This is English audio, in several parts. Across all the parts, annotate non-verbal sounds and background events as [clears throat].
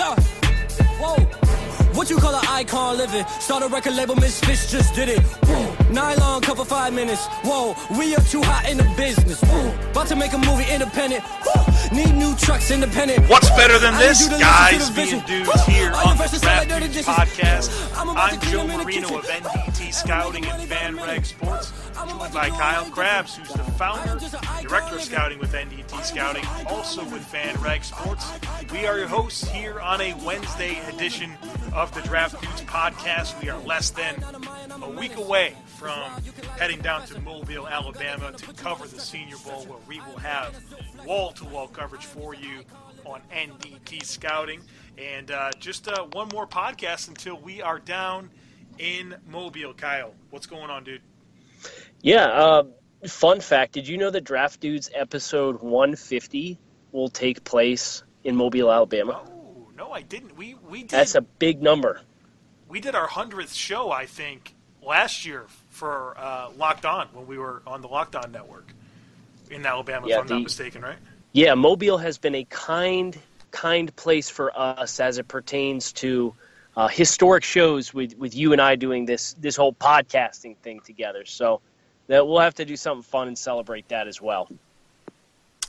Yeah. Whoa. What you call an icon living? Start a record label, Misfits just did it. Nylon cover five minutes. Whoa. We are too hot in the business. Whoa. About to make a movie independent. Whoa. Need new trucks independent. What's better than this? you to listen to Guys being dudes Woo! here on the dirty Dudes podcast. I'm about I'm clean Joe them in the Marino of Scouting and FanRag Sports, joined by Kyle Crabbs, who's the founder, director of scouting with NDT Scouting, also with FanRag Sports. We are your hosts here on a Wednesday edition of the Draft Dudes podcast. We are less than a week away from heading down to Mobile, Alabama to cover the Senior Bowl, where we will have wall to wall coverage for you on NDT Scouting. And uh, just uh, one more podcast until we are down in Mobile. Kyle, what's going on, dude? Yeah. Uh, fun fact: Did you know that Draft Dudes episode 150 will take place in Mobile, Alabama? Oh no, I didn't. We we did That's a big number. we did our hundredth show, I think, last year for uh, Locked On when we were on the Locked On network in Alabama, Yeah, if I'm the- not mistaken, right? Yeah, Mobile has been a kind, kind place for us as it pertains to uh, historic shows with, with you and I doing this this whole podcasting thing together. So that we'll have to do something fun and celebrate that as well.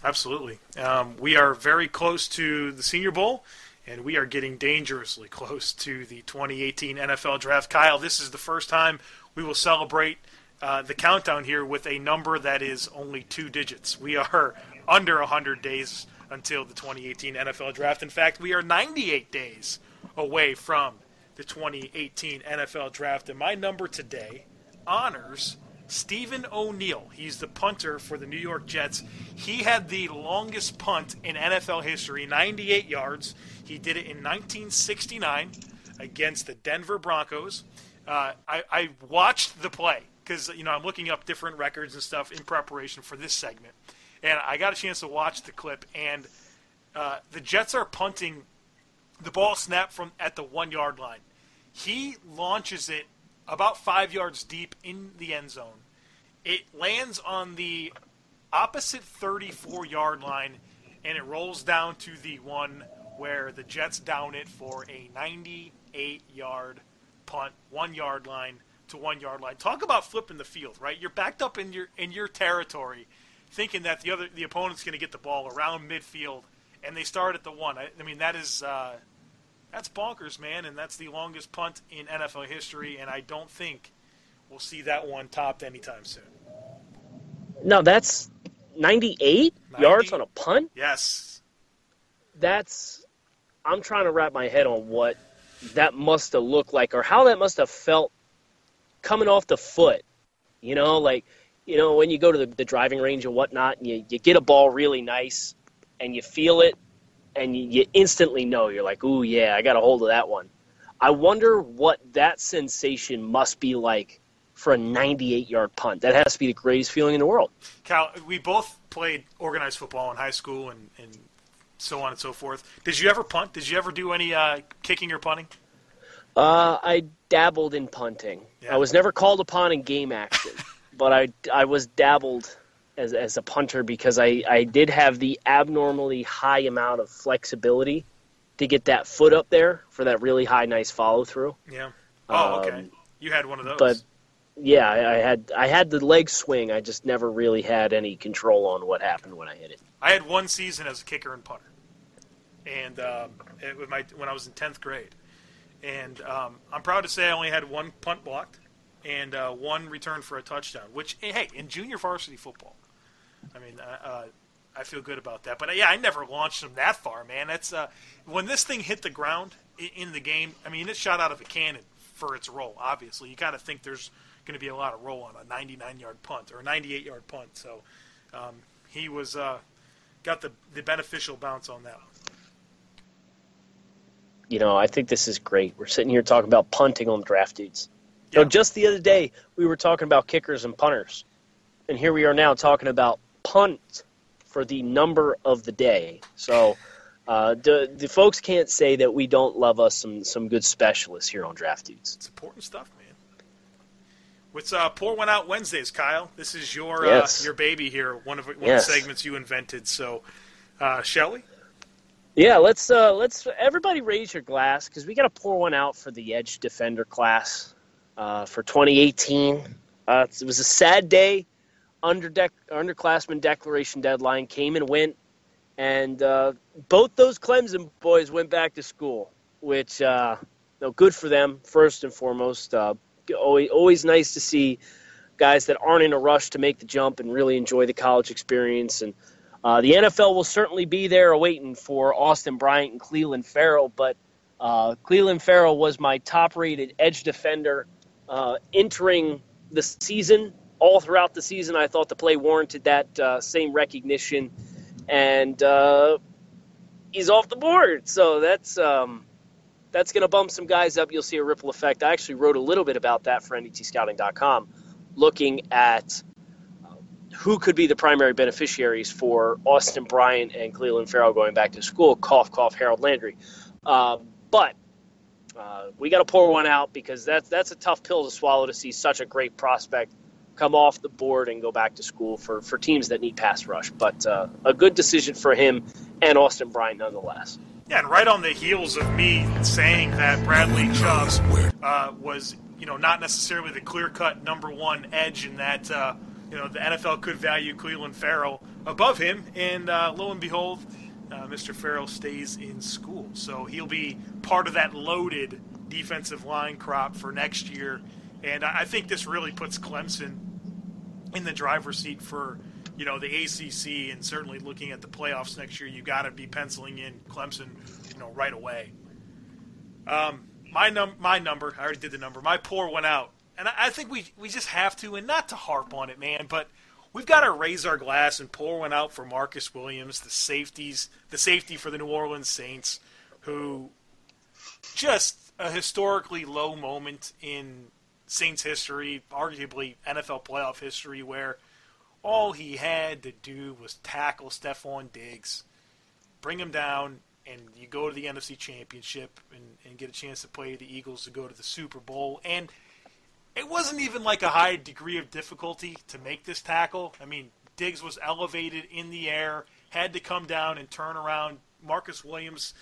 Absolutely. Um, we are very close to the Senior Bowl, and we are getting dangerously close to the 2018 NFL Draft. Kyle, this is the first time we will celebrate uh, the countdown here with a number that is only two digits. We are [laughs] under 100 days until the 2018 NFL Draft. In fact, we are 98 days away from the 2018 NFL Draft, and my number today honors Stephen O'Neal. He's the punter for the New York Jets. He had the longest punt in NFL history, 98 yards. He did it in 1969 against the Denver Broncos. Uh, I, I watched the play because you know I'm looking up different records and stuff in preparation for this segment, and I got a chance to watch the clip. And uh, the Jets are punting the ball snapped from at the one yard line. He launches it about five yards deep in the end zone. It lands on the opposite 34 yard line and it rolls down to the one where the Jets down it for a 98 yard punt, one yard line to one yard line. Talk about flipping the field, right? You're backed up in your in your territory, thinking that the other the opponent's going to get the ball around midfield, and they start at the one. I, I mean that is uh, that's bonkers, man, and that's the longest punt in NFL history, and I don't think we'll see that one topped anytime soon. No, that's 98. yards on a punt. Yes. That's. I'm trying to wrap my head on what that must have looked like, or how that must have felt coming off the foot. You know, like you know when you go to the, the driving range and whatnot, and you, you get a ball really nice, and you feel it, and you, instantly know you're like, ooh yeah, I got a hold of that one. I wonder what that sensation must be like for a 98 yard punt. That has to be the greatest feeling in the world. Cal, we both played organized football in high school and, and so on and so forth. Did you ever punt? Did you ever do any uh, kicking or punting? Uh, I dabbled in punting. Yeah. I was never called upon in game action, [laughs] but I, I was dabbled as, as a punter because I, I did have the abnormally high amount of flexibility to get that foot up there for that really high, nice follow through. Yeah. Oh, okay. Um, you had one of those. But yeah, I, I had I had the leg swing. I just never really had any control on what happened when I hit it. I had one season as a kicker and punter, and um, it, with my when I was in tenth grade, and um, I'm proud to say I only had one punt blocked and uh, one return for a touchdown. Which hey, in junior varsity football, I mean, uh, uh, I feel good about that. But uh, yeah, I never launched them that far, man. That's uh, when this thing hit the ground in, the game. I mean, it shot out of a cannon for its roll. Obviously, you got to think there's going to be a lot of roll on a 99 yard punt or a 98 yard punt. So um, he was uh, got the the beneficial bounce on that. You know, I think this is great. We're sitting here talking about punting on draft dudes. You know, just the other day we were talking about kickers and punters, and here we are now talking about punt for the number of the day. So. Uh, the, the folks can't say that we don't love us some, some good specialists here on Draft Dudes. It's important stuff, man. What's uh, pour one out Wednesdays, Kyle? This is your Yes. uh, your baby here. One of one Yes. of the segments you invented. So, uh, shall we? Yeah, let's uh, let's everybody raise your glass because we got to pour one out for the edge defender class uh, for 2018. Uh, it was a sad day. Under dec- underclassmen declaration deadline came and went, and uh, both those Clemson boys went back to school, which uh, know, good for them first and foremost. Uh, always, always nice to see guys that aren't in a rush to make the jump and really enjoy the college experience and. Uh, the NFL will certainly be there awaiting for Austin Bryant and Clelin Ferrell, but uh, Clelin Ferrell was my top rated edge defender uh, entering the season. All throughout the season, I thought the play warranted that uh, same recognition, and uh, he's off the board. So that's um, that's going to bump some guys up. You'll see a ripple effect. I actually wrote a little bit about that for NDTScouting.com, looking at who could be the primary beneficiaries for Austin Bryant and Clelin Ferrell going back to school. Cough, cough, Harold Landry. Uh, but uh, we got to pour one out because that's that's a tough pill to swallow to see such a great prospect come off the board and go back to school for, for teams that need pass rush. But uh, a good decision for him and Austin Bryant nonetheless. Yeah, and right on the heels of me saying that Bradley Chubb uh, was, you know, not necessarily the clear-cut number one edge, and that uh, you know the NFL could value Clelin Ferrell above him, and uh, lo and behold, uh, Mr. Ferrell stays in school, so he'll be part of that loaded defensive line crop for next year, and I think this really puts Clemson in the driver's seat for you know the ACC and certainly looking at the playoffs next year. You got to be penciling in Clemson, you know, right away. Um, my num my number, I already did the number. My pour went out, and I, I think we we just have to, and not to harp on it, man, but we've got to raise our glass and pour one out for Marcus Williams, the safeties, the safety for the New Orleans Saints, who just a historically low moment in Saints history, arguably NFL playoff history, where all he had to do was tackle Stefon Diggs, bring him down, and you go to the NFC Championship and, and get a chance to play the Eagles to go to the Super Bowl. And it wasn't even like a high degree of difficulty to make this tackle. I mean, Diggs was elevated in the air, had to come down and turn around. Marcus Williams,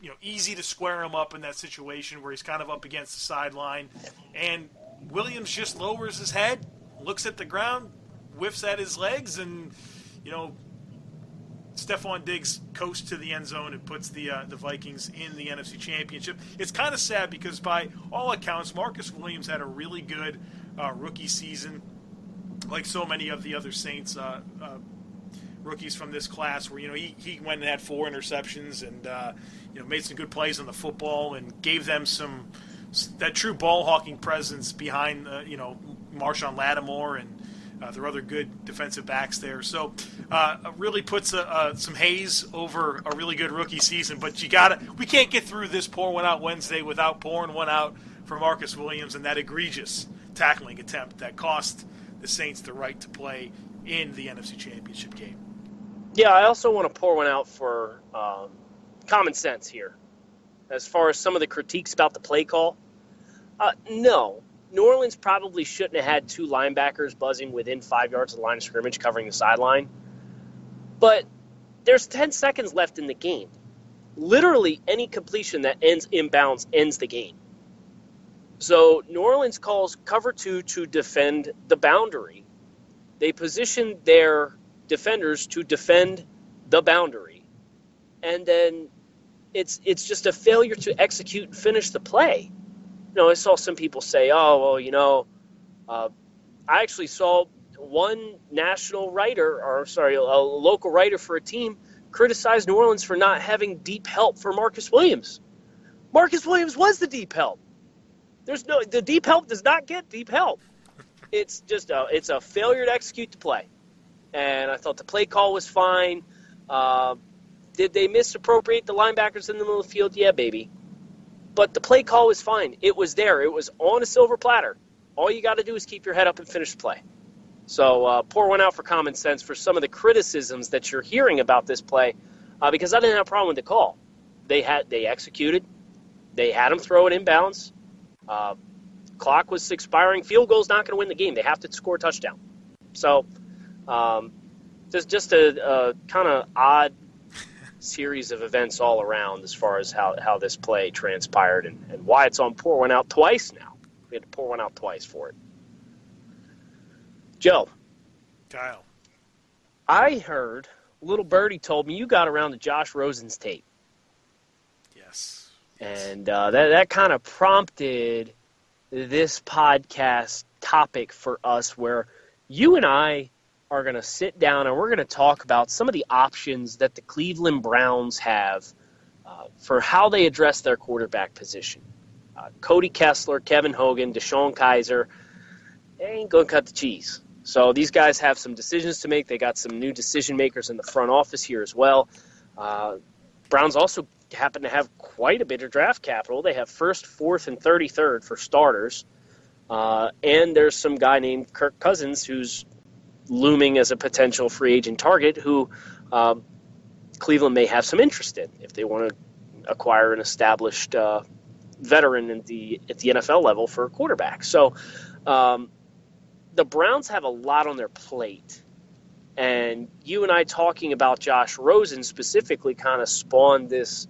you know, easy to square him up in that situation where he's kind of up against the sideline. And Williams just lowers his head, looks at the ground, whiffs at his legs, and, you know, Stefon Diggs coasts to the end zone and puts the uh, the Vikings in the NFC Championship. It's kind of sad because by all accounts, Marcus Williams had a really good uh, rookie season, like so many of the other Saints uh, uh, rookies from this class where you know he, he went and had four interceptions and uh, you know made some good plays on the football and gave them some that true ball hawking presence behind uh, you know Marshon Lattimore and uh, there are other good defensive backs there. So uh, really puts a, some haze over a really good rookie season. But you got we can't get through this pour one out Wednesday without pouring one out for Marcus Williams and that egregious tackling attempt that cost the Saints the right to play in the NFC Championship game. Yeah, I also want to pour one out for um, common sense here. As far as some of the critiques about the play call, uh, no, New Orleans probably shouldn't have had two linebackers buzzing within five yards of the line of scrimmage covering the sideline. But there's 10 seconds left in the game. Literally, any completion that ends inbounds ends the game. So New Orleans calls cover two to defend the boundary. They position their defenders to defend the boundary. And then it's it's just a failure to execute and finish the play you know, I saw some people say, "Oh, well, you know, uh, I actually saw one national writer, or sorry, a local writer for a team, criticize New Orleans for not having deep help for Marcus Williams. Marcus Williams was the deep help. There's no the deep help does not get deep help. It's just a it's a failure to execute the play, and I thought the play call was fine. Uh, did they misappropriate the linebackers in the middle of the field? Yeah, baby. But the play call was fine. It was there. It was on a silver platter. All you got to do is keep your head up and finish the play. So uh, pour one out for common sense for some of the criticisms that you're hearing about this play, uh, because I didn't have a problem with the call. They had they executed. They had him throw it inbounds. Uh, clock was expiring. Field goal's not going to win the game. They have to score a touchdown. So, um, just just a, a kind of odd series of events all around as far as how, how this play transpired and, and why it's on pour one out twice now. We had to pour one out twice for it. Joe. Kyle. I heard little birdie told me you got around to Josh Rosen's tape. Yes. And uh, that that kind of prompted this podcast topic for us, where you and I are going to sit down and we're going to talk about some of the options that the Cleveland Browns have uh, for how they address their quarterback position. Uh, Cody Kessler, Kevin Hogan, DeShone Kizer, they ain't going to cut the cheese. So these guys have some decisions to make. They got some new decision makers in the front office here as well. Uh, Browns also happen to have quite a bit of draft capital. They have first, fourth, and 33rd for starters. Uh, and there's some guy named Kirk Cousins who's looming as a potential free agent target who um, Cleveland may have some interest in if they want to acquire an established uh, veteran in the at the NFL level for a quarterback. So um, the Browns have a lot on their plate. And you and I talking about Josh Rosen specifically kind of spawned this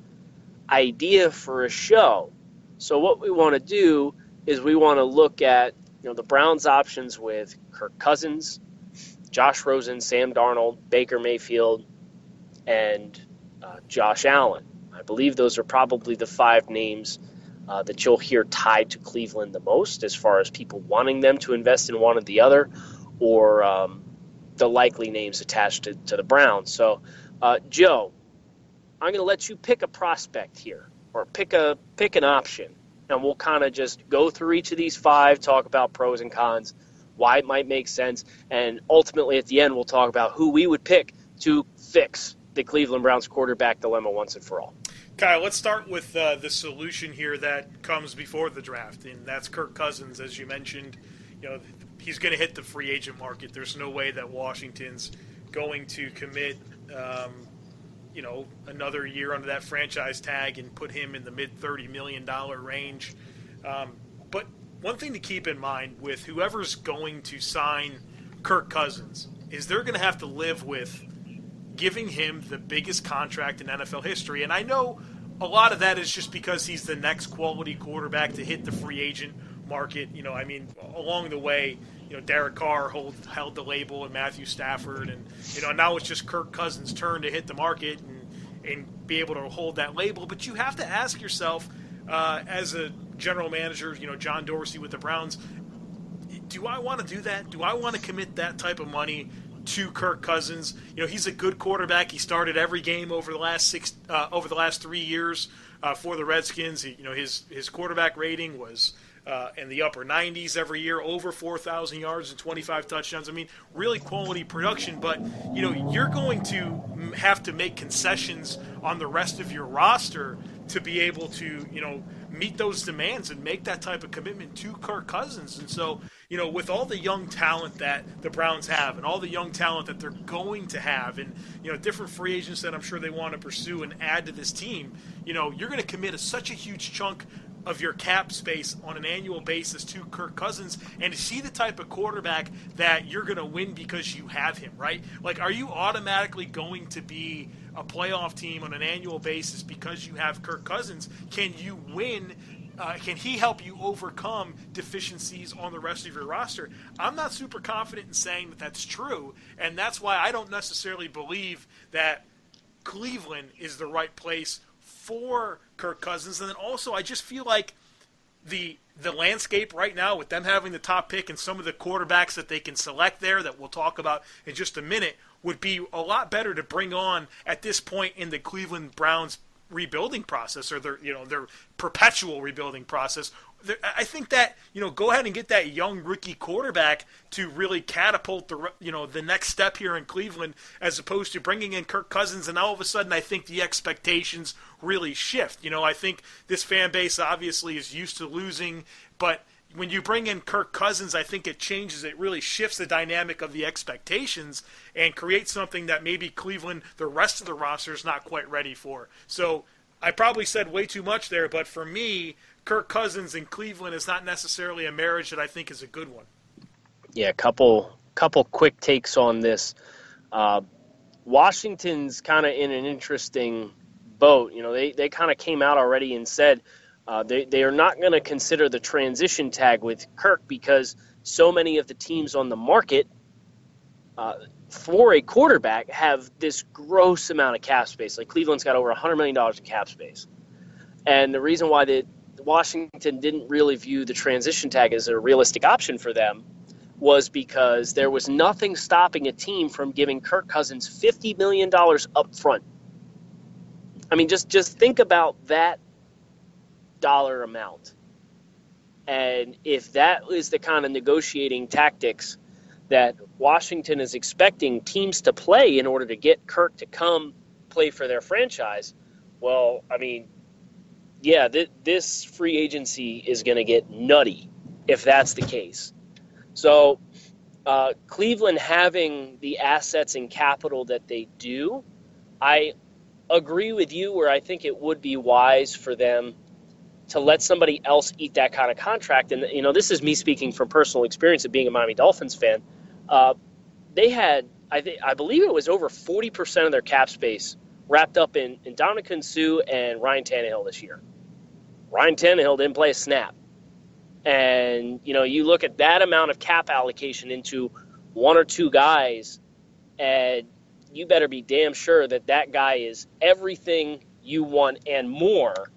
idea for a show. So what we want to do is we want to look at you know the Browns options with Kirk Cousins, Josh Rosen, Sam Darnold, Baker Mayfield, and uh, Josh Allen. I believe those are probably the five names uh, that you'll hear tied to Cleveland the most as far as people wanting them to invest in one or the other, or um, the likely names attached to, to the Browns. So, uh, Joe, I'm going to let you pick a prospect here, or pick a pick an option, and we'll kind of just go through each of these five, talk about pros and cons, why it might make sense, and ultimately at the end we'll talk about who we would pick to fix the Cleveland Browns quarterback dilemma once and for all. Kyle, let's start with uh, the solution here that comes before the draft, and that's Kirk Cousins, as you mentioned. You know, he's going to hit the free agent market. There's no way that Washington's going to commit, um, you know, another year under that franchise tag and put him in the mid thirty million dollar range. Um, but one thing to keep in mind with whoever's going to sign Kirk Cousins is they're going to have to live with giving him the biggest contract in NFL history. And I know a lot of that is just because he's the next quality quarterback to hit the free agent market. You know, I mean, along the way, you know, Derek Carr hold, held the label and Matthew Stafford, and you know, now it's just Kirk Cousins' turn to hit the market and and be able to hold that label. But you have to ask yourself, uh, as a general manager, you know, John Dorsey with the Browns, do I want to do that? Do I want to commit that type of money to Kirk Cousins. You know, he's a good quarterback. He started every game over the last six uh, over the last three years uh, for the Redskins. He, you know, his his quarterback rating was. Uh, in the upper 90s every year, over 4,000 yards and 25 touchdowns. I mean, really quality production. But you know, you're going to have to make concessions on the rest of your roster to be able to, you know, meet those demands and make that type of commitment to Kirk Cousins. And so, you know, with all the young talent that the Browns have and all the young talent that they're going to have and, you know, different free agents that I'm sure they want to pursue and add to this team, you know, you're going to commit a, such a huge chunk of your cap space on an annual basis to Kirk Cousins and to see the type of quarterback that you're going to win because you have him, right? Like, are you automatically going to be a playoff team on an annual basis because you have Kirk Cousins? Can you win? Uh, can he help you overcome deficiencies on the rest of your roster? I'm not super confident in saying that that's true, and that's why I don't necessarily believe that Cleveland is the right place for Kirk Cousins. And then also, I just feel like the the landscape right now with them having the top pick and some of the quarterbacks that they can select there that we'll talk about in just a minute would be a lot better to bring on at this point in the Cleveland Browns rebuilding process or their you know their perpetual rebuilding process. I think that you know go ahead and get that young rookie quarterback to really catapult the you know the next step here in Cleveland as opposed to bringing in Kirk Cousins and all of a sudden I think the expectations really shift. You know I think this fan base obviously is used to losing, but when you bring in Kirk Cousins, I think it changes. It really shifts the dynamic of the expectations and creates something that maybe Cleveland, the rest of the roster, is not quite ready for. So I probably said way too much there, but for me, Kirk Cousins in Cleveland is not necessarily a marriage that I think is a good one. Yeah, couple couple quick takes on this. Uh, Washington's kind of in an interesting boat. You know, they, they kind of came out already and said – uh, they, they are not going to consider the transition tag with Kirk because so many of the teams on the market uh, for a quarterback have this gross amount of cap space. Like Cleveland's got over $100 million in cap space. And the reason why the Washington didn't really view the transition tag as a realistic option for them was because there was nothing stopping a team from giving Kirk Cousins $50 million up front. I mean, just just think about that dollar amount. And if that is the kind of negotiating tactics that Washington is expecting teams to play in order to get Kirk to come play for their franchise, well, I mean, yeah, th- this free agency is going to get nutty if that's the case. So, uh, Cleveland having the assets and capital that they do, I agree with you where I think it would be wise for them to let somebody else eat that kind of contract. And you know, this is me speaking from personal experience of being a Miami Dolphins fan. Uh, they had, I think, I believe it was over forty percent of their cap space wrapped up in, in Ndamukong Suh and Ryan Tannehill this year. Ryan Tannehill didn't play a snap. And, you know, you look at that amount of cap allocation into one or two guys, and you better be damn sure that that guy is everything you want and more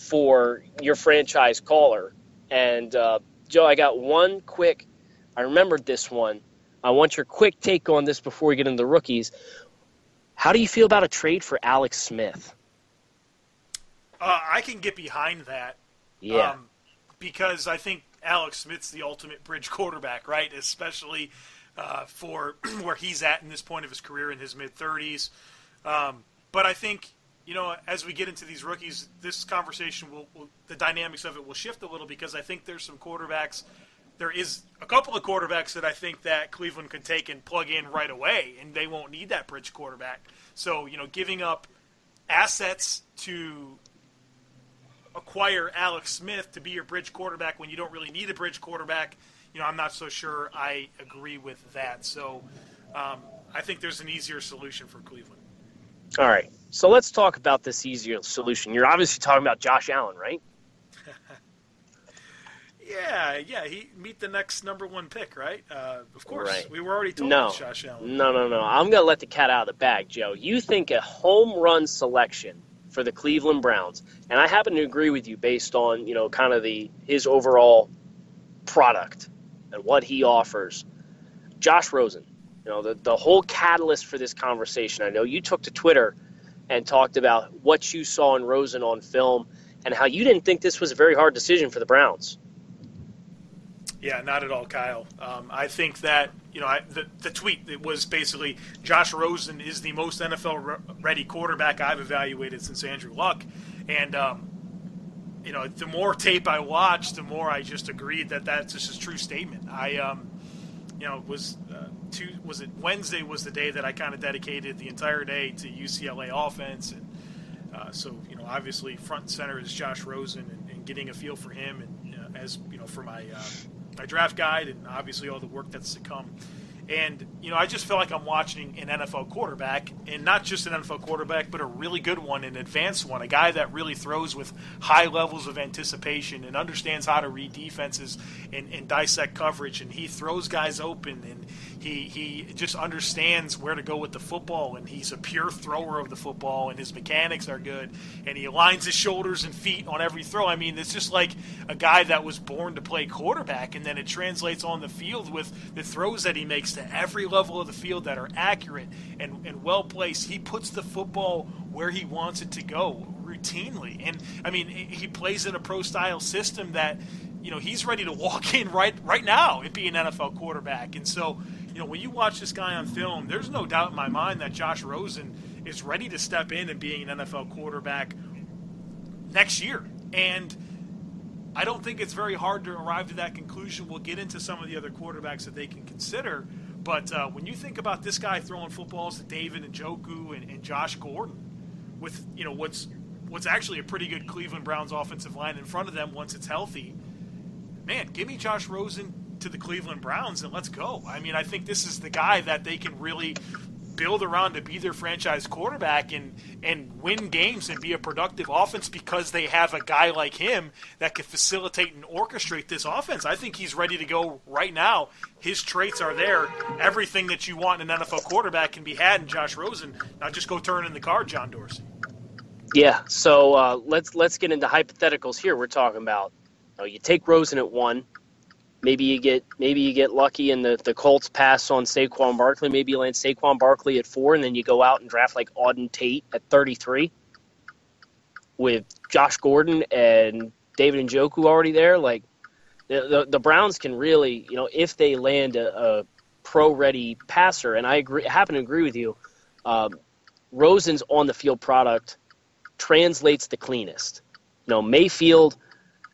for your franchise caller. And uh, Joe, I got one quick. I remembered this one. I want your quick take on this before we get into the rookies. How do you feel about a trade for Alex Smith? Uh, I can get behind that. Yeah. Um, because I think Alex Smith's the ultimate bridge quarterback, right? Especially uh, for [clears throat] where he's at in this point of his career in his mid 30s. Um, but I think you know, as we get into these rookies, this conversation will, will, the dynamics of it will shift a little because I think there's some quarterbacks. There is a couple of quarterbacks that I think that Cleveland could take and plug in right away, and they won't need that bridge quarterback. So, you know, giving up assets to acquire Alex Smith to be your bridge quarterback when you don't really need a bridge quarterback, you know, I'm not so sure I agree with that. So, um, I think there's an easier solution for Cleveland. All right. So let's talk about this easier solution. You're obviously talking about Josh Allen, right? [laughs] yeah, yeah. He meet the next number one pick, right? Uh, of course. Right. We were already told no. Josh Allen. No, no, no. I'm going to let the cat out of the bag, Joe. You think a home run selection for the Cleveland Browns, and I happen to agree with you based on you know kind of the his overall product and what he offers. Josh Rosen. You know, the, the whole catalyst for this conversation. I know you took to Twitter and talked about what you saw in Rosen on film and how you didn't think this was a very hard decision for the Browns. Yeah, not at all, Kyle. Um, I think that you know I, the the tweet it was basically Josh Rosen is the most NFL ready quarterback I've evaluated since Andrew Luck, and um, you know the more tape I watched, the more I just agreed that that's just a true statement. I um, you know was uh, two was it Wednesday was the day that I kind of dedicated the entire day to UCLA offense, and uh, so you know obviously front and center is Josh Rosen and, and getting a feel for him and uh, as you know for my uh, my draft guide and obviously all the work that's to come. And, you know, I just feel like I'm watching an NFL quarterback, and not just an NFL quarterback, but a really good one, an advanced one, a guy that really throws with high levels of anticipation and understands how to read defenses and, and dissect coverage. And he throws guys open, and he, he just understands where to go with the football, and he's a pure thrower of the football, and his mechanics are good, and he aligns his shoulders and feet on every throw. I mean, it's just like a guy that was born to play quarterback, and then it translates on the field with the throws that he makes to every level of the field that are accurate and, and well placed. He puts the football where he wants it to go routinely. And I mean, he plays in a pro style system that, you know, he's ready to walk [laughs] in right right now and be an NFL quarterback. And so, you know, when you watch this guy on film, there's no doubt in my mind that Josh Rosen is ready to step in and being an NFL quarterback next year. And I don't think it's very hard to arrive to that conclusion. We'll get into some of the other quarterbacks that they can consider. But uh, when you think about this guy throwing footballs to David Njoku and, and Josh Gordon, with you know what's what's actually a pretty good Cleveland Browns offensive line in front of them once it's healthy, man, give me Josh Rosen to the Cleveland Browns and let's go. I mean, I think this is the guy that they can really build around to be their franchise quarterback and and win games and be a productive offense because they have a guy like him that can facilitate and orchestrate this offense. I think he's ready to go right now. His traits are there. Everything that you want in an NFL quarterback can be had in Josh Rosen. Now just go turn in the card, John Dorsey. Yeah. So uh, let's let's get into hypotheticals here. We're talking about. You, know, you take Rosen at one Maybe you get maybe you get lucky and the, the Colts pass on Saquon Barkley. Maybe you land Saquon Barkley at four, and then you go out and draft like Auden Tate at 33 with Josh Gordon and David and Njoku already there. Like the, the, the Browns can really, you know, if they land a, a pro-ready passer, and I agree, happen to agree with you. Um, Rosen's on the field product translates the cleanest. You know, Mayfield,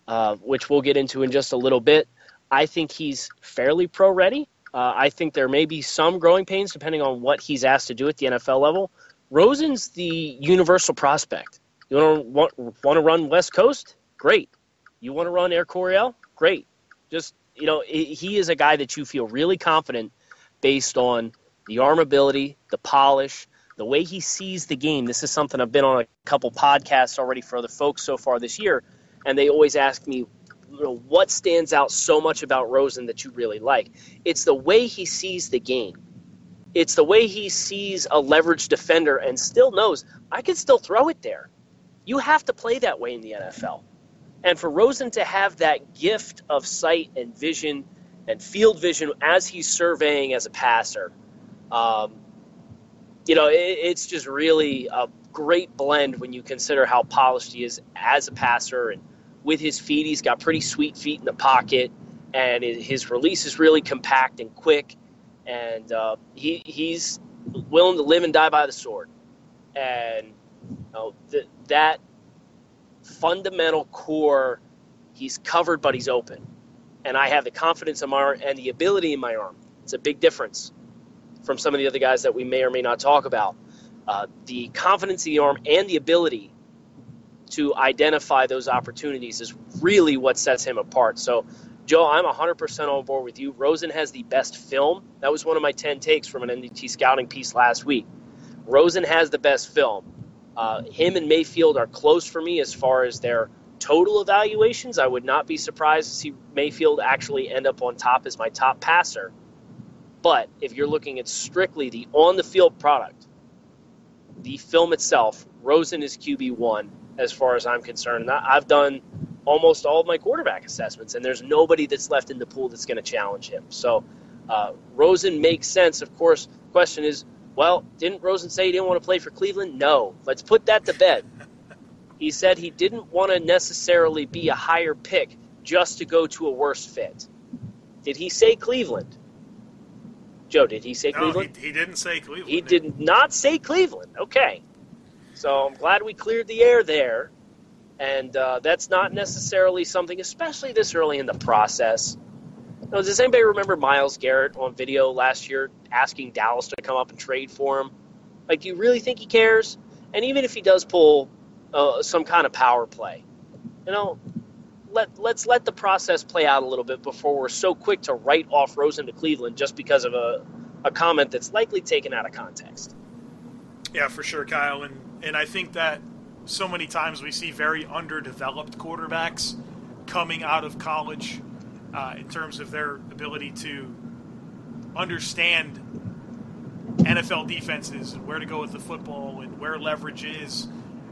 uh, which we'll get into in just a little bit, I think he's fairly pro ready. Uh, I think there may be some growing pains depending on what he's asked to do at the NFL level. Rosen's the universal prospect. You want to want, to run West Coast? Great. You want to run Air Coryell? Great. Just you know, he is a guy that you feel really confident based on the arm ability, the polish, the way he sees the game. This is something I've been on a couple podcasts already for other folks so far this year, and they always ask me, you know, what stands out so much about Rosen that you really like? It's the way he sees the game. It's the way he sees a leveraged defender and still knows I can still throw it there. You have to play that way in the NFL. And for Rosen to have that gift of sight and vision and field vision as he's surveying as a passer, um, you know, it, it's just really a great blend when you consider how polished he is as a passer and – with his feet. He's got pretty sweet feet in the pocket, and his release is really compact and quick. And uh, he, he's willing to live and die by the sword. And you know, th- that fundamental core, he's covered, but he's open. And I have the confidence in my arm and the ability in my arm. It's a big difference from some of the other guys that we may or may not talk about. Uh, the confidence in the arm and the ability to identify those opportunities is really what sets him apart. So, Joe, I'm 100% on board with you. Rosen has the best film. That was one of my 10 takes from an NDT scouting piece last week. Rosen has the best film. Uh, him and Mayfield are close for me as far as their total evaluations. I would not be surprised to see Mayfield actually end up on top as my top passer. But if you're looking at strictly the on the field product, the film itself, Rosen is QB1 as far as I'm concerned. And I've done almost all of my quarterback assessments, and there's nobody that's left in the pool that's going to challenge him. So Uh, Rosen makes sense. Of course, the question is, well, didn't Rosen say he didn't want to play for Cleveland? No. Let's put that to bed. He said he didn't want to necessarily be a higher pick just to go to a worse fit. Did he say Cleveland? Joe, did he say no, Cleveland? He, he didn't say Cleveland. He did not say Cleveland. Okay. So I'm glad we cleared the air there. And uh, that's not necessarily something, especially this early in the process. Now, does anybody remember Myles Garrett on video last year asking Dallas to come up and trade for him? Like, do you really think he cares? And even if he does pull uh, some kind of power play, you know, let let's let the process play out a little bit before we're so quick to write off Rosen to Cleveland just because of a, a comment that's likely taken out of context. Yeah, for sure, Kyle, and and I think that so many times we see very underdeveloped quarterbacks coming out of college uh, in terms of their ability to understand NFL defenses and where to go with the football and where leverage is,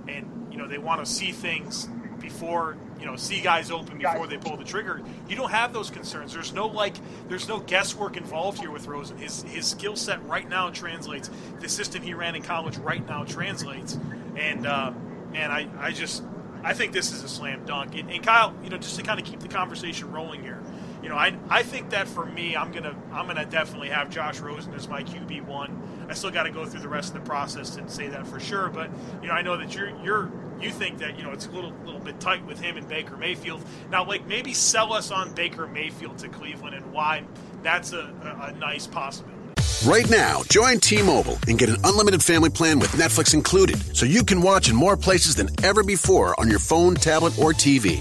and you know they want to see things before you know see guys open before they pull the trigger. You don't have those concerns. There's no like there's no guesswork involved here with Rosen. His his skill set right now translates. The system he ran in college right now translates, and uh, and I I just I think this is a slam dunk. And, and Kyle, you know, just to kind of keep the conversation rolling here you know, I, I think that for me, I'm gonna I'm gonna definitely have Josh Rosen as my QB one. I still got to go through the rest of the process and say that for sure. But you know, I know that you're you're you think that you know it's a little little bit tight with him and Baker Mayfield. Now, like maybe sell us on Baker Mayfield to Cleveland and why that's a, a, a nice possibility. Right now, join T-Mobile and get an unlimited family plan with Netflix included, so you can watch in more places than ever before on your phone, tablet, or TV.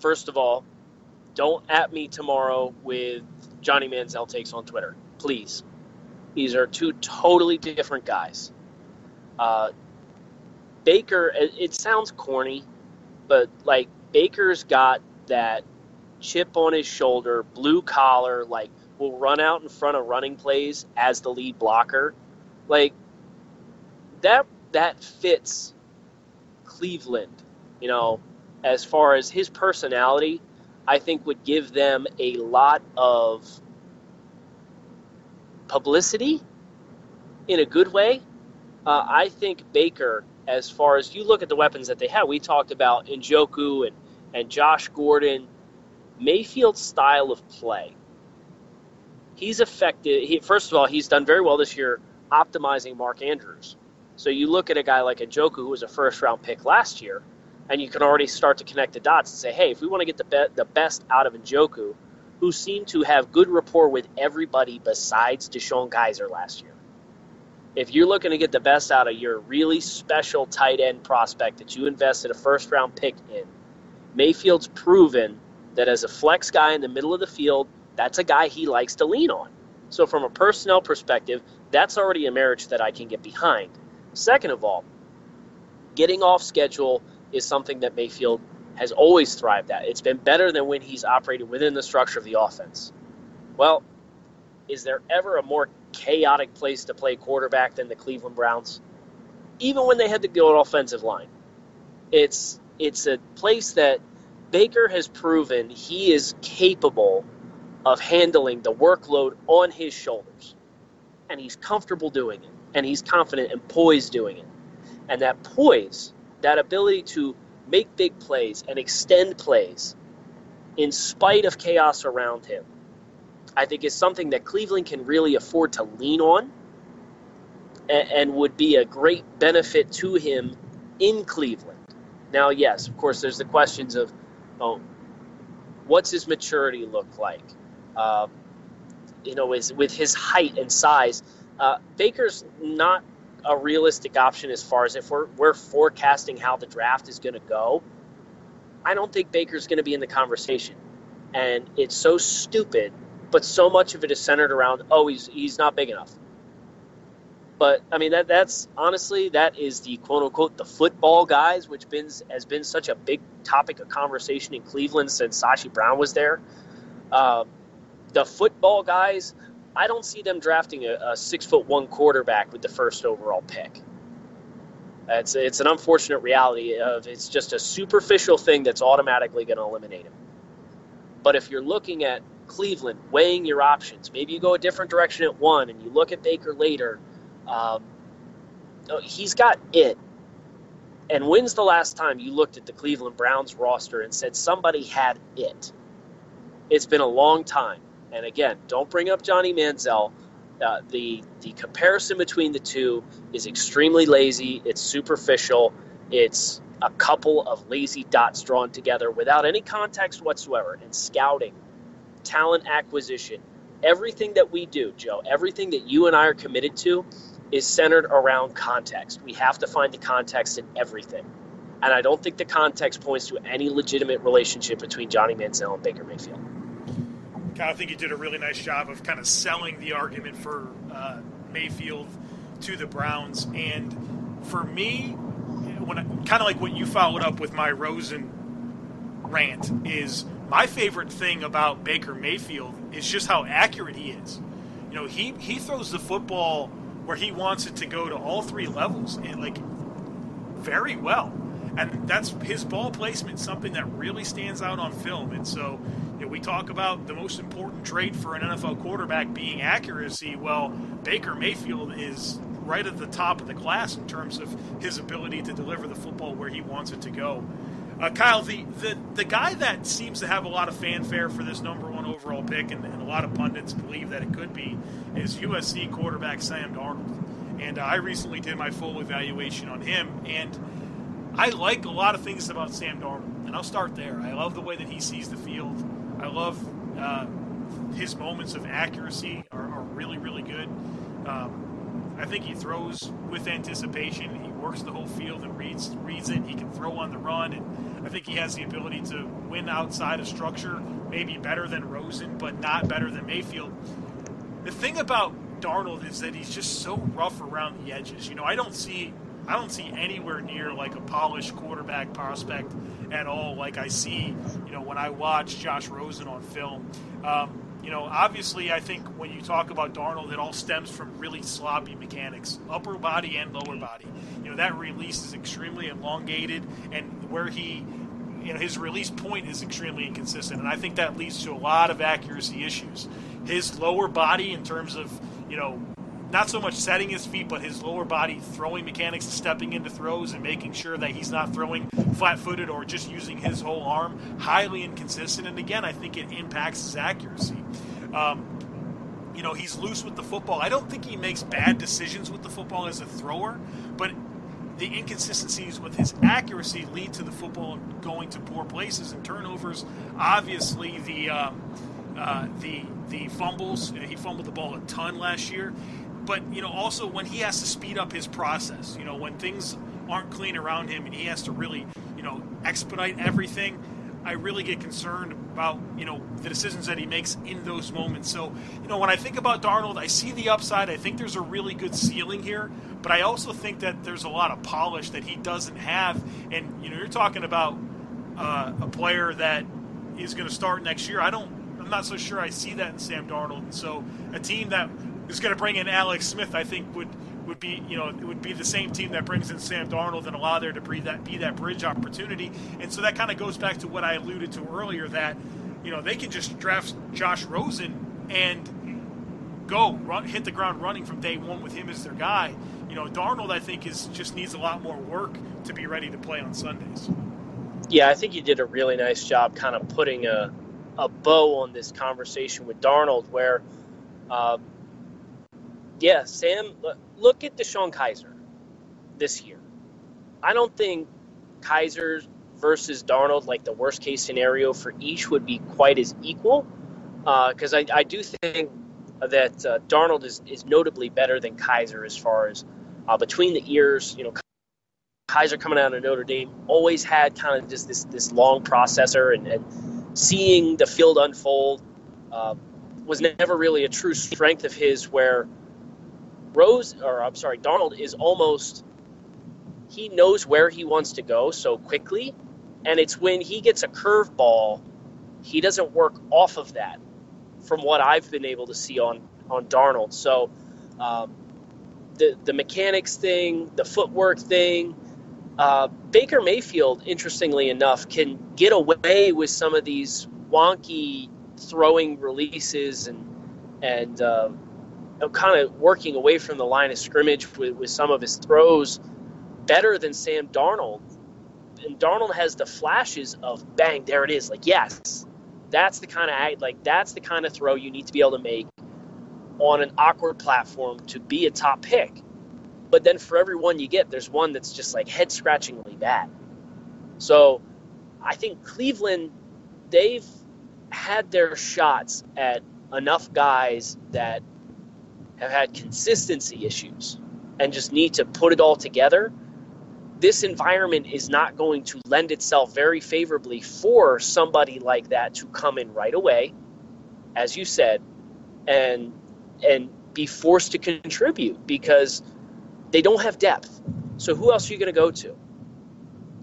first of all, don't at me tomorrow with Johnny Manziel takes on Twitter, please. These are two totally different guys. Uh, Baker, it, it sounds corny, but like Baker's got that chip on his shoulder, blue collar, like will run out in front of running plays as the lead blocker. Like that that fits Cleveland, you know, as far as his personality, I think would give them a lot of publicity in a good way. Uh, I think Baker, as far as you look at the weapons that they have, we talked about Njoku and, and Josh Gordon, Mayfield's style of play. He's effective. He, first of all, he's done very well this year optimizing Mark Andrews. So you look at a guy like Njoku, who was a first round pick last year, and you can already start to connect the dots and say, hey, if we want to get the, be- the best out of Njoku, who seemed to have good rapport with everybody besides DeShone Kizer last year. If you're looking to get the best out of your really special tight end prospect that you invested a first round pick in, Mayfield's proven that as a flex guy in the middle of the field, that's a guy he likes to lean on. So, from a personnel perspective, that's already a marriage that I can get behind. Second of all, getting off schedule is something that Mayfield has always thrived at. It's been better than when he's operated within the structure of the offense. Well, is there ever a more chaotic place to play quarterback than the Cleveland Browns? Even when they had the good offensive line. It's it's a place that Baker has proven he is capable of handling the workload on his shoulders. And he's comfortable doing it. And he's confident and poised doing it. And that poise that ability to make big plays and extend plays in spite of chaos around him, I think is something that Cleveland can really afford to lean on. and, and would be a great benefit to him in Cleveland. Now, yes, of course, there's the questions of, oh, what's his maturity look like? Uh, you know, is with his height and size, uh, Baker's not a realistic option as far as if we're we're forecasting how the draft is going to go. I don't think Baker's going to be in the conversation, and it's so stupid. But so much of it is centered around, oh, he's he's not big enough. But I mean that that's honestly that is the quote unquote the football guys, which been has been such a big topic of conversation in Cleveland since Sashi Brown was there. Uh, the football guys, I don't see them drafting a, a six foot one quarterback with the first overall pick. It's it's an unfortunate reality of it's just a superficial thing that's automatically going to eliminate him. But if you're looking at Cleveland, weighing your options, maybe you go a different direction at one and you look at Baker later um, he's got it. And when's the last time you looked at the Cleveland Browns roster and said somebody had it? It's been a long time. And again, don't bring up Johnny Manziel. Uh, the the comparison between the two is extremely lazy. It's superficial. It's a couple of lazy dots drawn together without any context whatsoever. And scouting, talent acquisition, everything that we do, Joe, everything that you and I are committed to is centered around context. We have to find the context in everything. And I don't think the context points to any legitimate relationship between Johnny Manziel and Baker Mayfield. I think you did a really nice job of kind of selling the argument for uh, Mayfield to the Browns. And for me, when I, kind of like what you followed up with my Rosen rant is my favorite thing about Baker Mayfield is just how accurate he is. You know, he he throws the football where he wants it to go to all three levels and like very well. And that's his ball placement, something that really stands out on film. And so, you know, we talk about the most important trait for an NFL quarterback being accuracy. Well, Baker Mayfield is right at the top of the class in terms of his ability to deliver the football where he wants it to go. Uh, Kyle, the, the the guy that seems to have a lot of fanfare for this number one overall pick, and, and a lot of pundits believe that it could be, is USC quarterback Sam Darnold. And uh, I recently did my full evaluation on him, and I like a lot of things about Sam Darnold. And I'll start there. I love the way that he sees the field. I love uh, his moments of accuracy are, are really, really good. Um, I think he throws with anticipation. He works the whole field and reads reads it. He can throw on the run, and I think he has the ability to win outside of structure. Maybe better than Rosen, but not better than Mayfield. The thing about Darnold is that he's just so rough around the edges. You know, I don't see I don't see anywhere near like a polished quarterback prospect at all. Like I see, you know, when I watch Josh Rosen on film. Um, you know, obviously, I think when you talk about Darnold, it all stems from really sloppy mechanics, upper body and lower body. You know, that release is extremely elongated, and where he, you know, his release point is extremely inconsistent, and I think that leads to a lot of accuracy issues. His lower body, in terms of, you know, not so much setting his feet, but his lower body throwing mechanics, stepping into throws and making sure that he's not throwing flat footed or just using his whole arm, highly inconsistent. And again, I think it impacts his accuracy. Um, you know, he's loose with the football. I don't think he makes bad decisions with the football as a thrower, but the inconsistencies with his accuracy lead to the football going to poor places and turnovers. Obviously, the um, uh, the the fumbles. He fumbled the ball a ton last year but you know also when he has to speed up his process you know when things aren't clean around him and he has to really you know expedite everything i really get concerned about you know the decisions that he makes in those moments. So you know when i think about darnold i see the upside. I think there's a really good ceiling here but i also think that there's a lot of polish that he doesn't have. And you know you're talking about uh, a player that is going to start next year. I don't i'm not so sure i see that in sam darnold. And so a team that is going to bring in Alex Smith, I think would would be you know it would be the same team that brings in Sam Darnold and allow there to be that be that bridge opportunity. And so that kind of goes back to what I alluded to earlier that you know they can just draft Josh Rosen and go run hit the ground running from day one with him as their guy. You know Darnold I think is just needs a lot more work to be ready to play on Sundays. Yeah, I think you did a really nice job kind of putting a a bow on this conversation with Darnold where. Uh, Yeah, Sam, look at DeShone Kizer this year. I don't think Kizer versus Darnold, like the worst case scenario for each, would be quite as equal. Because uh, I, I do think that uh, Darnold is, is notably better than Kizer as far as uh, between the ears. You know, Kizer coming out of Notre Dame always had kind of just this this long processor and, and seeing the field unfold uh, was never really a true strength of his. Where Rose, or I'm sorry, Darnold is almost he knows where he wants to go so quickly, and it's when he gets a curveball, he doesn't work off of that. From what I've been able to see on on Darnold, so um, the the mechanics thing, the footwork thing, uh, Baker Mayfield, interestingly enough, can get away with some of these wonky throwing releases and and uh, kind of working away from the line of scrimmage with, with some of his throws better than Sam Darnold. And Darnold has the flashes of bang, there it is. Like yes, that's the kind of like that's the kind of throw you need to be able to make on an awkward platform to be a top pick. But then for every one you get, there's one that's just like head scratchingly bad. So I think Cleveland, they've had their shots at enough guys that have had consistency issues and just need to put it all together. This environment is not going to lend itself very favorably for somebody like that to come in right away, as you said, and and be forced to contribute because they don't have depth. So who else are you going to go to? You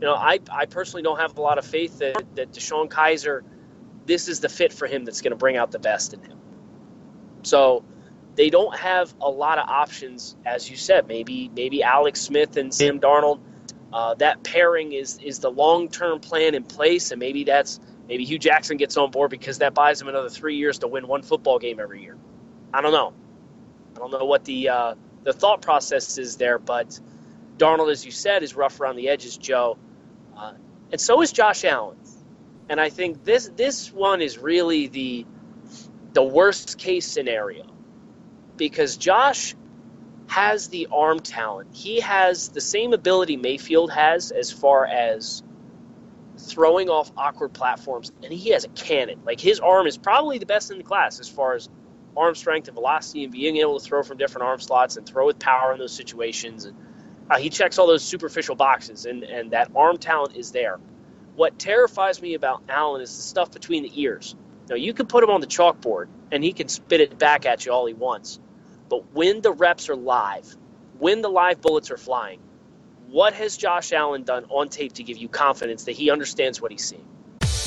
know, I, I personally don't have a lot of faith that, that DeShone Kizer, this is the fit for him that's going to bring out the best in him. So they don't have a lot of options, as you said. Maybe maybe Alex Smith and Sam Darnold. Uh, that pairing is is the long term plan in place, and maybe that's maybe Hue Jackson gets on board because that buys him another three years to win one football game every year. I don't know. I don't know what the uh, the thought process is there. But Darnold, as you said, is rough around the edges, Joe, uh, and so is Josh Allen. And I think this this one is really the the worst case scenario because Josh has the arm talent. He has the same ability Mayfield has as far as throwing off awkward platforms, and he has a cannon. Like his arm is probably the best in the class as far as arm strength and velocity and being able to throw from different arm slots and throw with power in those situations. And uh, he checks all those superficial boxes, and, and that arm talent is there. What terrifies me about Allen is the stuff between the ears. Now, you can put him on the chalkboard, and he can spit it back at you all he wants. But when the reps are live, when the live bullets are flying, what has Josh Allen done on tape to give you confidence that he understands what he's seeing?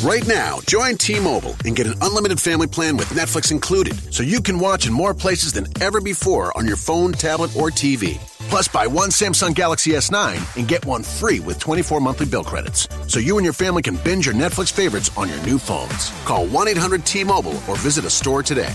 Right now, join T Mobile and get an unlimited family plan with Netflix included so you can watch in more places than ever before on your phone, tablet, or TV. Plus, buy one Samsung Galaxy S9 and get one free with 24 monthly bill credits. So you and your family can binge your Netflix favorites on your new phones. Call 1 800 T Mobile or visit a store today.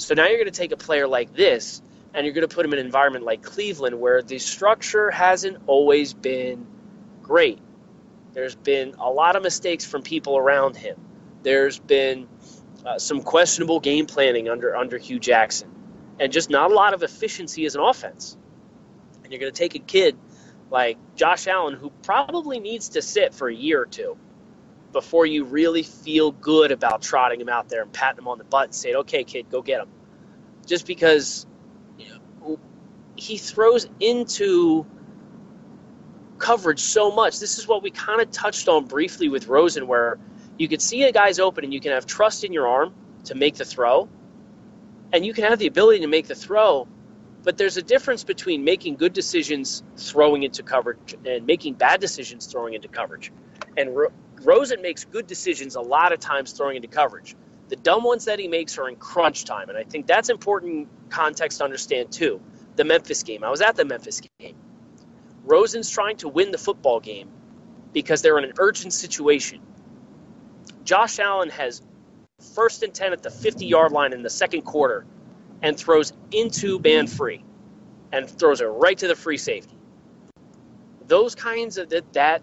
So now you're going to take a player like this and you're going to put him in an environment like Cleveland where the structure hasn't always been great. There's been a lot of mistakes from people around him. There's been uh, some questionable game planning under under Hue Jackson, and just not a lot of efficiency as an offense. And you're going to take a kid like Josh Allen, who probably needs to sit for a year or two before you really feel good about trotting him out there and patting him on the butt and saying, "Okay, kid, go get him." Just because you know, he throws into coverage so much. This is what we kind of touched on briefly with Rosen, where you could see a guy's open and you can have trust in your arm to make the throw, and you can have the ability to make the throw, But there's a difference between making good decisions throwing into coverage and making bad decisions throwing into coverage. And Rosen makes good decisions a lot of times throwing into coverage. The dumb ones that he makes are in crunch time. And I think that's important context to understand too. The Memphis game. I was at the Memphis game. Rosen's trying to win the football game because they're in an urgent situation. Josh Allen has first and 10 at the 50 yard line in the second quarter and throws into man free and throws it right to the free safety. Those kinds of that that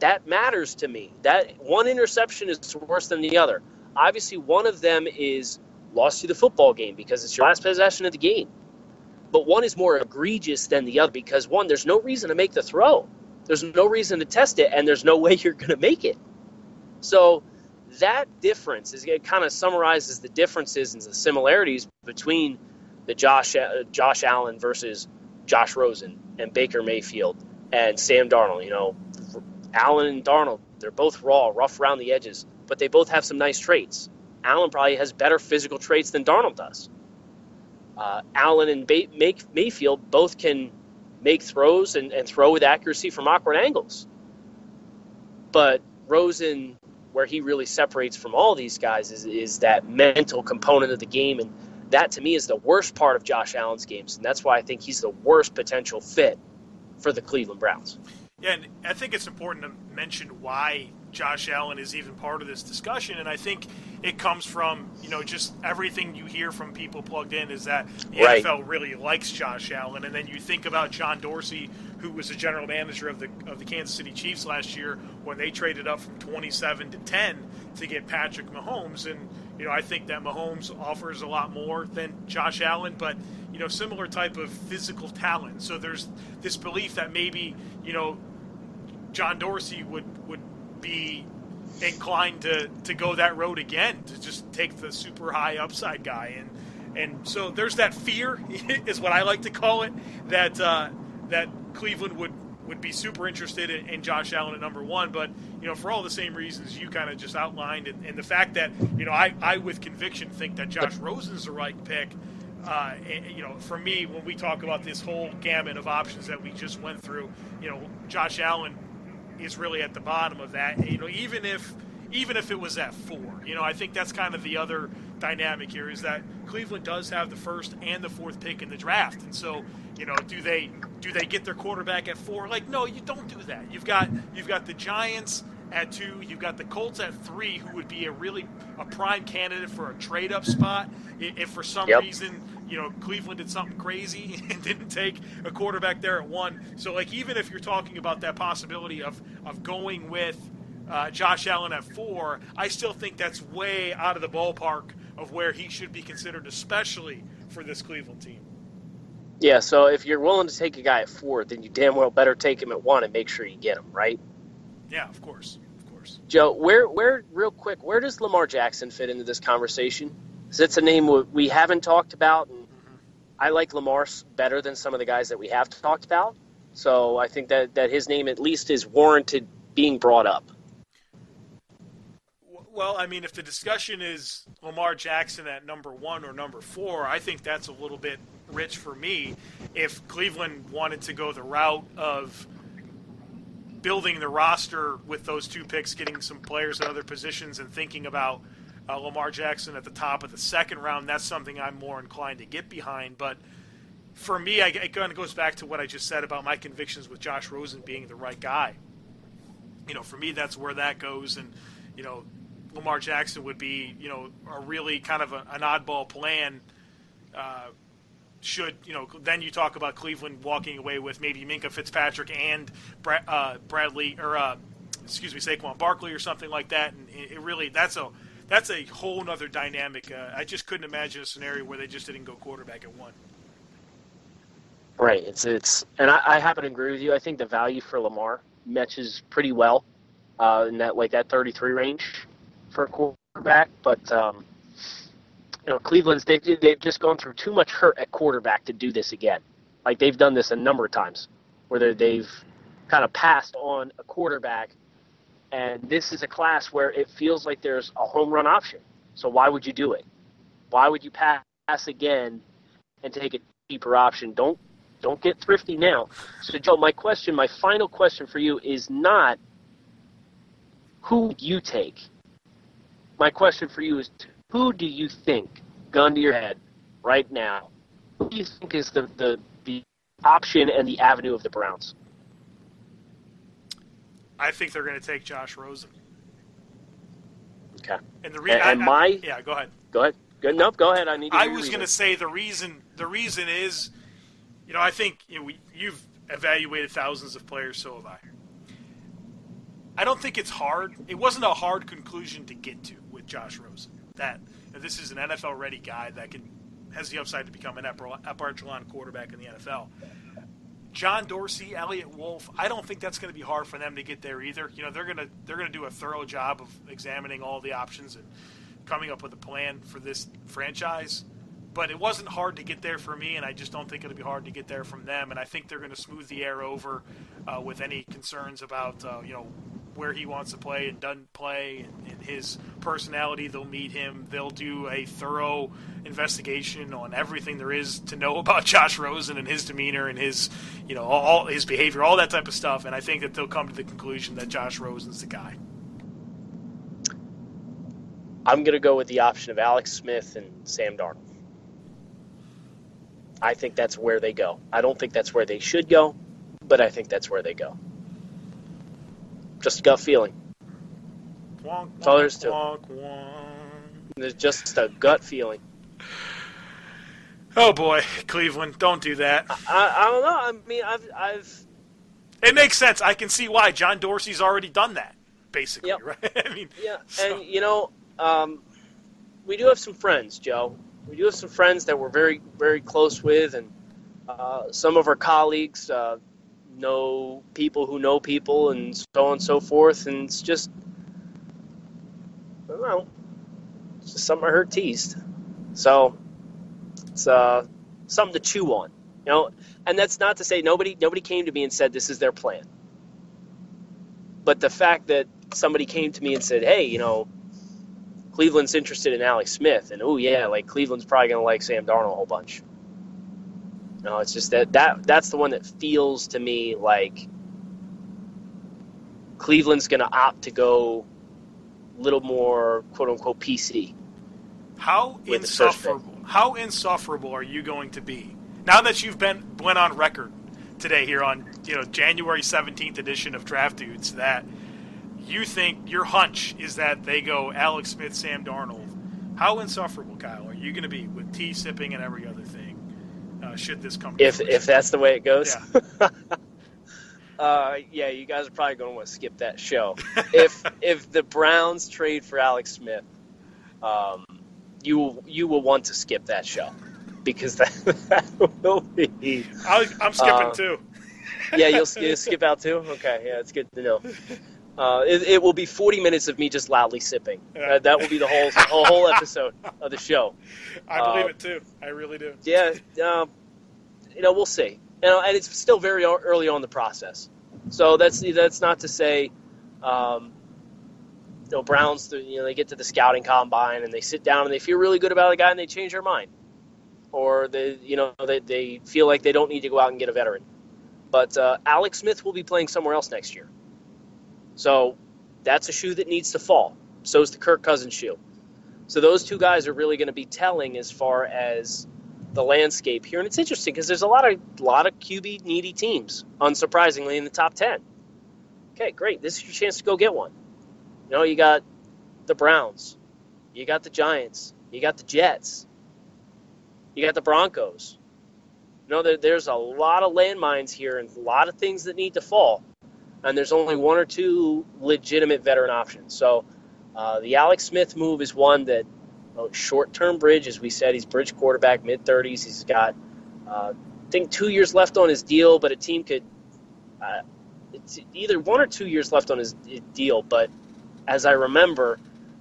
that matters to me. That one interception is worse than the other. Obviously, one of them is lost you the football game because it's your last possession of the game. But one is more egregious than the other because one, there's no reason to make the throw. There's no reason to test it, and there's no way [laughs] you're going to make it. So that difference is it kind of summarizes the differences and the similarities between the Josh uh, Josh Allen versus Josh Rosen and Baker Mayfield and Sam Darnold. You know, Allen and Darnold, they're both raw, rough around the edges, but they both have some nice traits. Allen probably has better physical traits than Darnold does. Uh, Allen and Bay- Mayfield both can make throws and, and throw with accuracy from awkward angles. But Rosen where he really separates from all these guys is, is that mental component of the game. And that to me is the worst part of Josh Allen's games. And that's why I think he's the worst potential fit for the Cleveland Browns. Yeah, and I think it's important to mention why Josh Allen is even part of this discussion. And I think it comes from, you know, just everything you hear from people plugged in is that the right. NFL really likes Josh Allen. And then you think about John Dorsey, who was the general manager of the of the Kansas City Chiefs last year when they traded up from 27 to 10 to get Patrick Mahomes and you know I think that Mahomes offers a lot more than Josh Allen but you know similar type of physical talent. So there's this belief that maybe you know John Dorsey would would be inclined to to go that road again to just take the super high upside guy. And and so there's that fear [laughs] is what I like to call it that uh, that Cleveland would would be super interested in, in, Josh Allen at number one, but you know for all the same reasons you kind of just outlined, and, and, the fact that you know I, I with conviction think that Josh Rosen's the right pick. Uh, and, you know, for me, when we talk about this whole gamut of options that we just went through, you know, Josh Allen is really at the bottom of that. You know, even if even if it was at four, you know, I think that's kind of the other dynamic here is that Cleveland does have the first and the fourth pick in the draft, and so you know, do they do they get their quarterback at four? Like, no, you don't do that. You've got you've got the Giants at two. You've got the Colts at three, who would be a really a prime candidate for a trade up spot if for some yep. reason you know Cleveland did something crazy [laughs] and didn't take a quarterback there at one. So like even if you're talking about that possibility of of going with uh, Josh Allen at four, I still think that's way out of the ballpark of where he should be considered, especially for this Cleveland team. Yeah, so if you're willing to take a guy at four, then you damn well better take him at one and make sure you get him, right? Yeah, of course, of course. Joe, where, where, real quick, where does Lamar Jackson fit into this conversation? Because it's a name we haven't talked about, and mm-hmm. I like Lamar better than some of the guys that we have talked about. So I think that, that his name at least is warranted being brought up. Well, I mean, if the discussion is Lamar Jackson at number one or number four, I think that's a little bit rich for me. If Cleveland wanted to go the route of building the roster with those two picks, getting some players at other positions, and thinking about uh, Lamar Jackson at the top of the second round, that's something I'm more inclined to get behind. But for me, I, it kind of goes back to what I just said about my convictions with Josh Rosen being the right guy. You know, for me, that's where that goes, and you know, Lamar Jackson would be, you know, a really kind of a, an oddball plan. Uh, should you know? Then you talk about Cleveland walking away with maybe Minkah Fitzpatrick and uh, Bradley or uh, excuse me Saquon Barkley or something like that, and it, it really that's a that's a whole other dynamic. Uh, I just couldn't imagine a scenario where they just didn't go quarterback at one. Right. It's it's, and I, I happen to agree with you. I think the value for Lamar matches pretty well uh, in that like that 33 range for a quarterback, but um, you know Cleveland's they they've just gone through too much hurt at quarterback to do this again. Like they've done this a number of times, where they've kind of passed on a quarterback, and this is a class where it feels like there's a home run option. So why would you do it? Why would you pass again and take a cheaper option. Don't don't get thrifty now. So, Joe, my question, my final question for you is not who you take. My question for you is who do you think, gun to your head, right now, who do you think is the, the, the option and the avenue of the Browns? I think they're going to take Josh Rosen. Okay. And the reason, and, and my yeah, go ahead. Go ahead. Good. Nope. Go ahead. I need. I was going to say the reason. The reason is, you know, I think you know, we, you've evaluated thousands of players, so have I. I don't think it's hard. It wasn't a hard conclusion to get to Josh Rosen. That this is an NFL ready guy that can has the upside to become an upper, echelon quarterback in the NFL. John Dorsey, Eliot Wolf. I don't think that's going to be hard for them to get there either. You know, they're going to they're going to do a thorough job of examining all the options and coming up with a plan for this franchise. But it wasn't hard to get there for me, and I just don't think it'll be hard to get there from them. And I think they're going to smooth the air over uh, with any concerns about uh, you know where he wants to play and doesn't play, and, and, his personality. They'll meet him. They'll do a thorough investigation on everything there is to know [laughs] about Josh Rosen and his demeanor and his, you know, all his behavior, all that type of stuff. And I think that they'll come to the conclusion that Josh Rosen's the guy. I'm going to go with the option of Alex Smith and Sam Darnold. I think that's where they go. I don't think that's where they should go, but I think that's where they go. Just a gut feeling. Wonk, That's all there is to wonk. There's just a gut feeling. Oh boy, Cleveland, don't do that. I, I don't know. I mean, I've, I've. It makes sense. I can see why John Dorsey's already done that, basically, Yep. right? [laughs] I mean, Yeah, so- and you know, um, we do have some friends, Joe. We do have some friends that we're very, very close with, and uh, some of our colleagues uh, know people who know people, and so on and so forth. And it's just, I don't know, it's just something I heard teased. So it's uh, something to chew on, you know. And that's not to say nobody, nobody came to me and said this is their plan. But the fact that somebody came to me and said, "Hey, you know, Cleveland's interested in Alex Smith," and oh yeah, like Cleveland's probably going to like Sam Darnold a whole bunch. No, it's just that that that's the one that feels to me like Cleveland's going to opt to go a little more quote unquote PC. How with the first pick. insufferable? How insufferable are you going to be now that you've been went on record today here on you know January seventeenth edition of Draft Dudes that you think your hunch is that they go Alex Smith, Sam Darnold. How insufferable, Kyle, are you going to be with tea sipping and every other thing? Should this to If if that's the way it goes. [laughs] uh, yeah, you guys are probably going to want to skip that show. [laughs] if if the Browns trade for Alex Smith, um, you will- you will want to skip that show because that, [laughs] that will be. I'll, I'm skipping uh, too. yeah, you'll, you'll skip out too. Okay, yeah, it's good to know. Uh, it, it will be 40 minutes of me just loudly sipping. Yeah. Uh, that will be the whole whole whole episode of the show. I believe uh, it too. I really do. Yeah, um, you know, we'll see. You know, and it's still very early on the process. So that's that's not to say, um, you know, Browns. You know, they get to the scouting combine and they sit down and they feel really good about a guy and they change their mind, or they, you know, they they feel like they don't need to go out and get a veteran. But uh, Alex Smith will be playing somewhere else next year, so that's a shoe that needs to fall. So is the Kirk Cousins shoe. So those two guys are really going to be telling as far as the landscape here, and it's interesting because there's a lot of lot of QB needy teams, unsurprisingly, in the top ten. Okay, great. This is your chance to go get one. You know, you got the Browns, you got the Giants, you got the Jets, you got the Broncos. You know, there, there's a lot of landmines here and a lot of things that need to fall, and there's only one or two legitimate veteran options. So, uh, the Alex Smith move is one that a short-term bridge, as we said. He's bridge quarterback, mid 30s. He's got, uh, I think, two years left on his deal, but a team could. Uh, it's either one or two years left on his deal, but as I remember,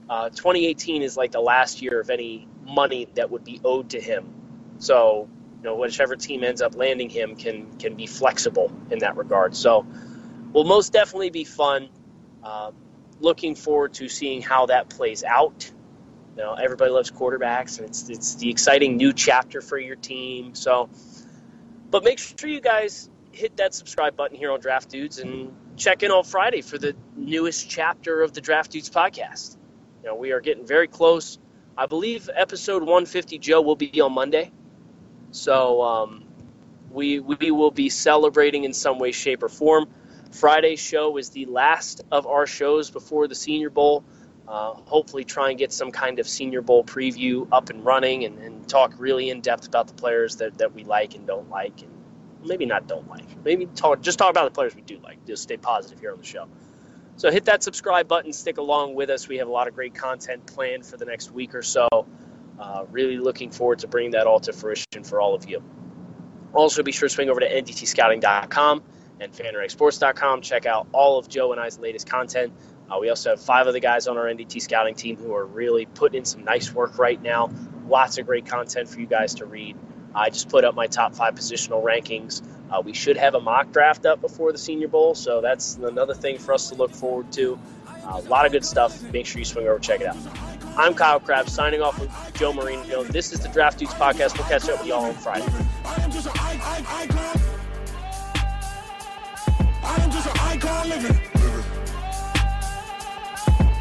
uh, 2018 is like the last year of any money that would be owed to him. So, you know, whichever team ends up landing him can can be flexible in that regard. So, will most definitely be fun. Um, looking forward to seeing how that plays out. You know, everybody loves quarterbacks, and it's it's the exciting new chapter for your team. So, but make sure you guys hit that subscribe button here on Draft Dudes and check in on Friday for the newest chapter of the Draft Dudes podcast. You know, we are getting very close. I believe episode 150, Joe, will be on Monday. So um, we we will be celebrating in some way, shape, or form. Friday's show is the last of our shows before the Senior Bowl. Uh, hopefully, try and get some kind of Senior Bowl preview up and running and, and talk really in depth about the players that, that we like and don't like and maybe not don't like. Maybe talk just talk about the players we do like. Just stay positive here on the show. So hit that subscribe button, stick along with us. We have a lot of great content planned for the next week or so. Uh, really looking forward to bringing that all to fruition for all of you. Also, be sure to swing over to ndtscouting.com and fanragsports.com. Check out all of Joe and I's latest content. Uh, we also have five of the guys on our NDT scouting team who are really putting in some nice work right now. Lots of great content for you guys to read. I just put up my top five positional rankings. Uh, we should have a mock draft up before the Senior Bowl, so that's another thing for us to look forward to. Uh, a lot of good stuff. Make sure you swing over, check it out. I'm Kyle Crabbs, signing off with Joe Marino. This is the Draft Dudes podcast. We'll catch up with y'all on Friday.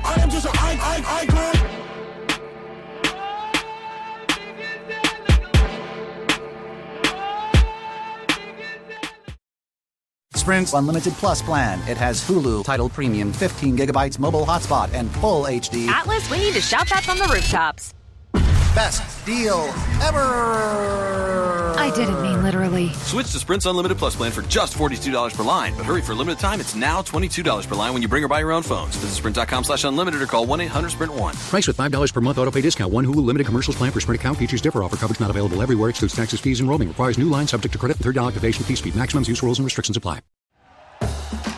I am just an icon living. I am icon. Sprint's Unlimited Plus plan. It has Hulu, Tidal Premium, 15 gigabytes mobile hotspot, and full HD. Atlas, we need to shout that from the rooftops. Best deal ever! I didn't mean literally. Switch to Sprint's Unlimited Plus plan for just $42 per line. But hurry for a limited time, it's now $22 per line when you bring or buy your own phones. Visit sprint.com slash unlimited or call 1-800-SPRINT1. Price with $5 per month auto pay discount. One Hulu limited commercials plan for Sprint account. Features differ. Offer coverage not available everywhere. Excludes taxes, fees, and roaming. Requires new line subject to credit and $30 activation fee speed. Maximums use rules and restrictions apply.